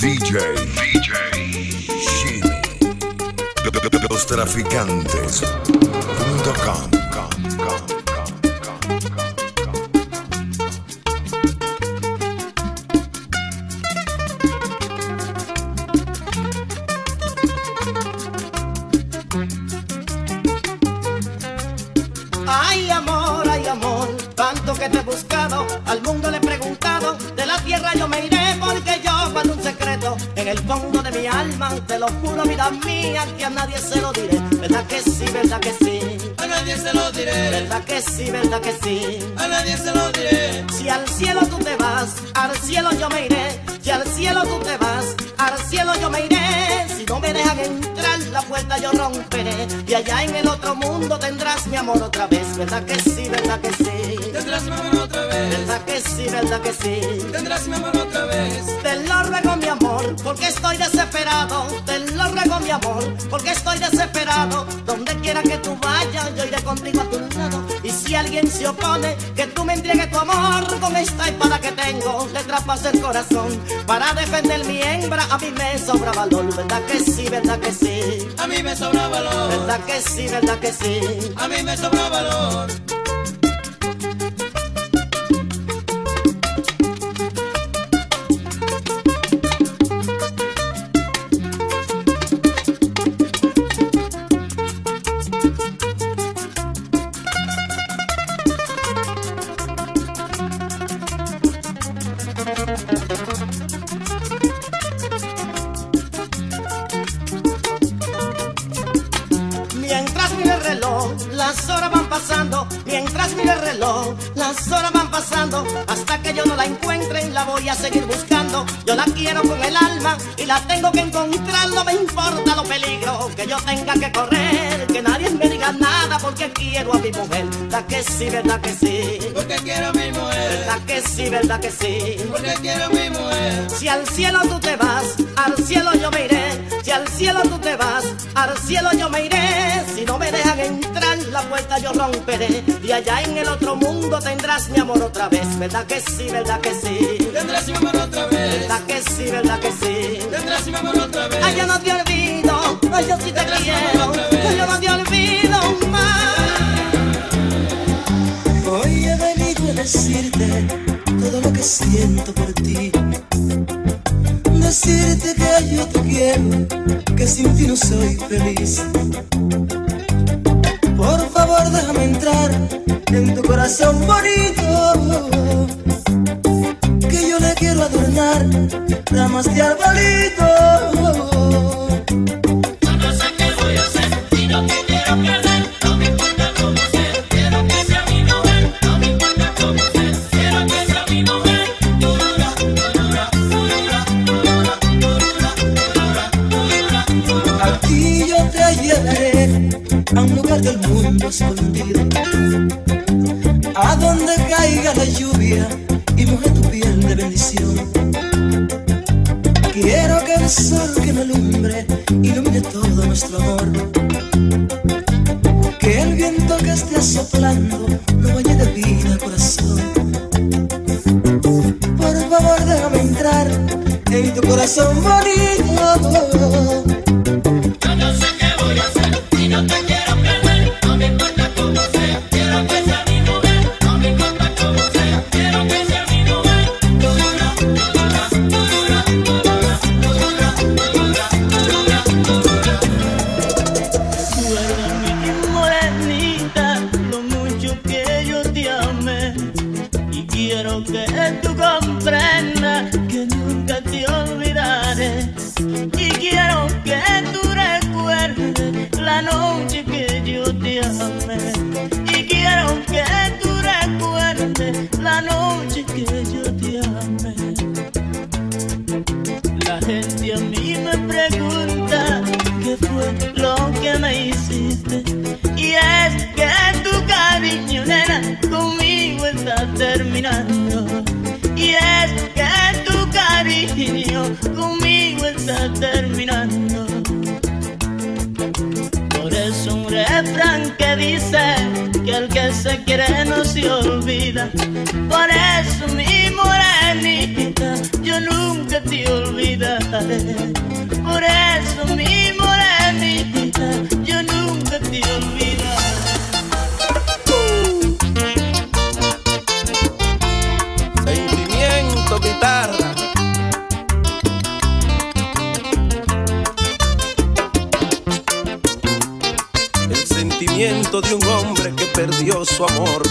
DJ, DJ, Shimmy. Los traficantes.com. Ay amor, ay amor, tanto que te he buscado, al mundo te lo juro vida mía, que a nadie se lo diré, verdad que sí, verdad que sí, A nadie se lo diré, verdad que sí, verdad que sí. a nadie se lo diré. Si al cielo tú te vas, al cielo yo me iré. Si al cielo tú te vas, al cielo yo me iré. Si no me dejan entrar, la puerta yo romperé. Y allá en el otro mundo tendrás mi amor otra vez. ¿Verdad que sí, verdad que sí? Tendrás mi amor otra vez, ¿Verdad que sí, verdad que sí? tendrás mi amor otra vez. Te lo ruego mi amor, porque estoy desesperado. Te lo ruego mi amor, porque estoy desesperado. Donde quiera que tú vayas, yo iré contigo a tu lado. Y si alguien se opone, que tú me entregues tu amor con esta espada que tengo, le traspasé el corazón. Para defender mi hembra, a mí me sobra valor. ¿Verdad que sí, verdad que sí? A mí me sobra valor, ¿Verdad que sí, verdad que sí? a mí me sobra valor. Pasando. Mira el reloj, las horas van pasando. Hasta que yo no la encuentre, la voy a seguir buscando. Yo la quiero con el alma y la tengo que encontrar. No me importa los peligros que yo tenga que correr. Que nadie me diga nada porque quiero a mi mujer. ¿Verdad que sí, verdad que sí? Porque quiero a mi mujer, ¿Verdad que sí, verdad que sí? porque quiero a mi mujer. Si al cielo tú te vas, al cielo yo me iré. Si al cielo tú te vas, al cielo yo me iré. Si no me dejan entrar, la puerta yo romperé. Y allá en el otro mundo tendrás mi amor otra vez. ¿Verdad que sí, verdad que sí? Tendrás mi amor otra vez, ¿Verdad que sí, verdad que sí? tendrás mi amor otra vez. Ay, yo no te olvido, ay, yo sí te quiero. Ay, yo no te olvido más. Hoy he venido a decirte todo lo que siento por ti. Decirte que yo te quiero, que sin ti no soy feliz. Déjame entrar en tu corazón bonito. Que yo le quiero adornar ramas de arbolito. Ilumine todo nuestro amor. Que el viento que esté soplando no bañe de vida corazón. Por favor déjame entrar en tu corazón bonito. La noche que yo te amé. La gente a mí me pregunta qué fue lo que me hiciste. Y es que tu cariño, nena, conmigo está terminando. Y es que tu cariño conmigo está terminando. Por eso un refrán que dice que el que se quiere no se. Por eso mi morenita, yo nunca te olvidaré. Por eso, mi morenita, yo nunca te olvidaré. Sentimiento, guitarra. El sentimiento de un hombre que perdió su amor.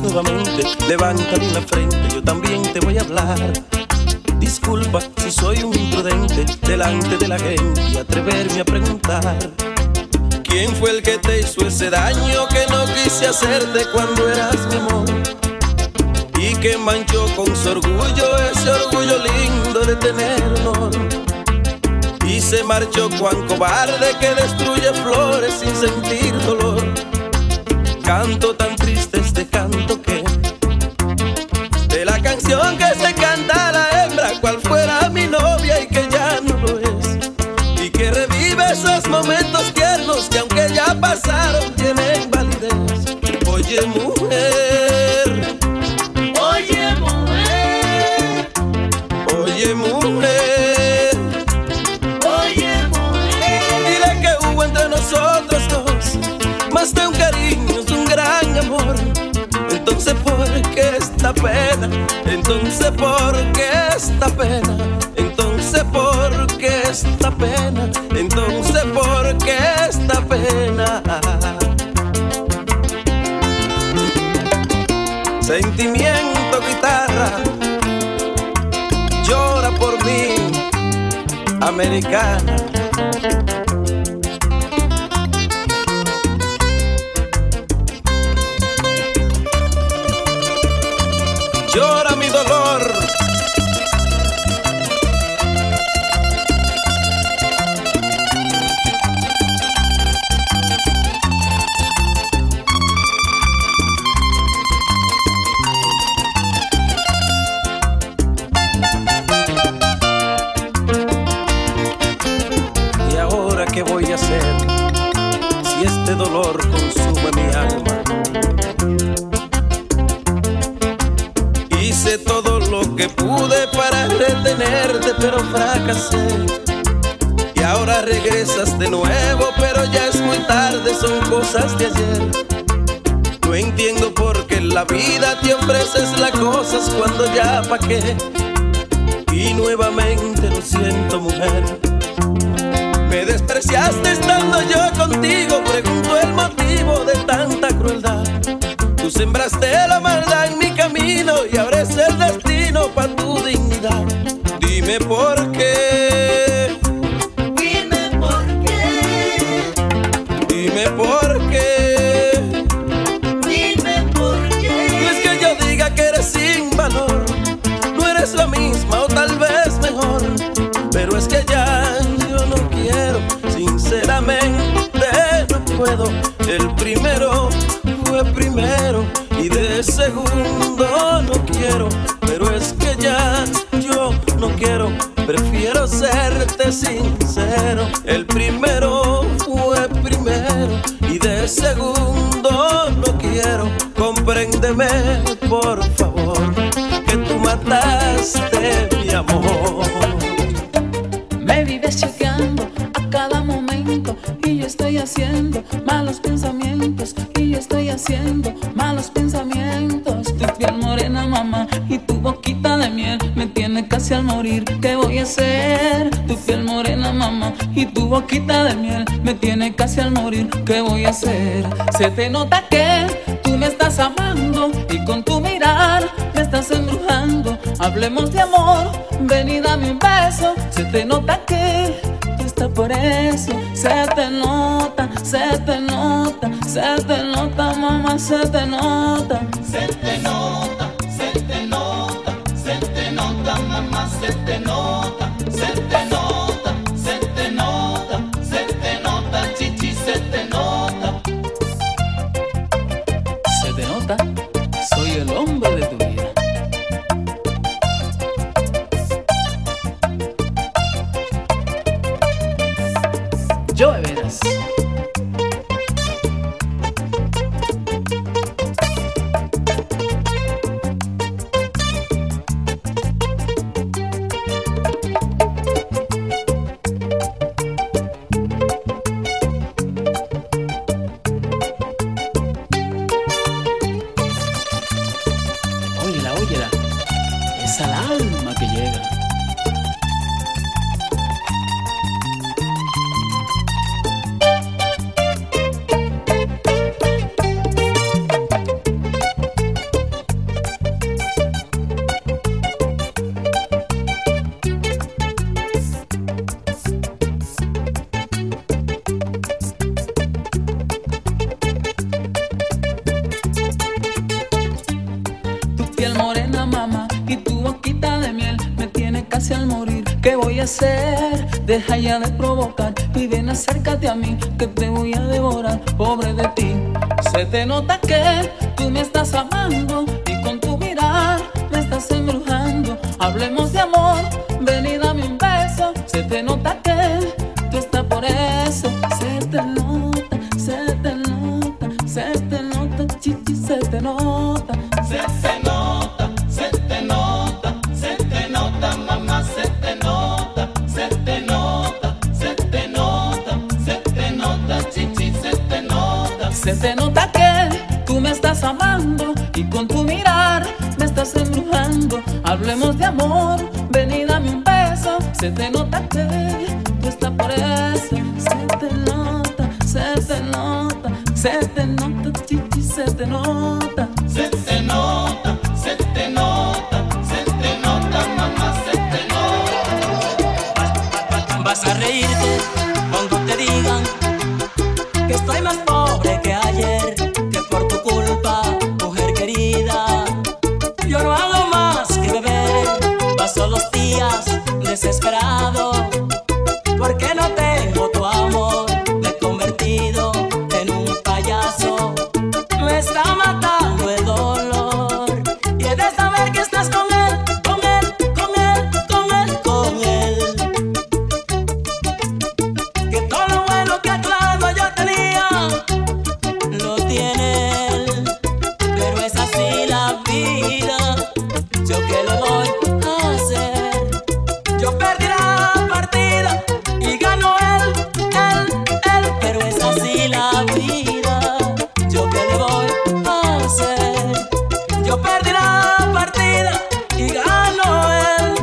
Nuevamente, levántame la frente, yo también te voy a hablar. Disculpa si soy un imprudente delante de la gente y atreverme a preguntar. ¿Quién fue el que te hizo ese daño que no quise hacerte cuando eras mi amor? Y que manchó con su orgullo ese orgullo lindo de tener honor. Y se marchó cuán cobarde que destruye flores sin sentir esta pena? Entonces, ¿por qué esta pena? Entonces, ¿por qué esta pena? Entonces, ¿por qué esta pena? Sentimiento, guitarra, llora por mí, americana. No entiendo por qué la vida te ofreces las cosas cuando ya pa' qué. Y nuevamente lo siento, mujer. Me despreciaste estando yo contigo, pregunto el motivo de tanta crueldad. Tú sembraste la maldad en mi camino y ahora es el destino para tu dignidad. Dime por de segundo no quiero, pero es que ya yo no quiero, prefiero serte sincero. El primero fue primero y de segundo no quiero, compréndeme por favor que tú mataste mamá, y tu boquita de miel me tiene casi al morir. ¿Qué voy a hacer? Tu piel morena, mamá, y tu boquita de miel me tiene casi al morir. ¿Qué voy a hacer? Se te nota que tú me estás amando y con tu mirar me estás embrujando. Hablemos de amor, ven y dame un beso. Se te nota que tú estás por eso. Se te nota, se te nota, se te nota, mamá, se te nota. Se te nota, casi al morir. ¿Qué voy a hacer? Deja ya de provocar y ven acércate a mí que te voy a devorar, pobre de ti. Se te nota que tú me estás amando y con tu mirar me estás embrujando. Hablemos de amor, ven y dame un beso. Se te nota que tú estás por eso. Se te nota, se te nota, se te nota, chichi, se te nota. Se te nota, Se nota que tú me estás amando y con tu mirar me estás embrujando. Hablemos de amor, ven y dame un beso. Se te nota que tú estás por eso. Se te nota, se te nota, se te nota, chichi, se te nota. Se te nota, se te nota, se te nota, mamá, se te nota. Vas a reírte cuando te digan Yo perdí la partida y ganó él, él, él. Pero es así la vida. Yo que le voy a hacer. Yo perdí la partida y ganó él.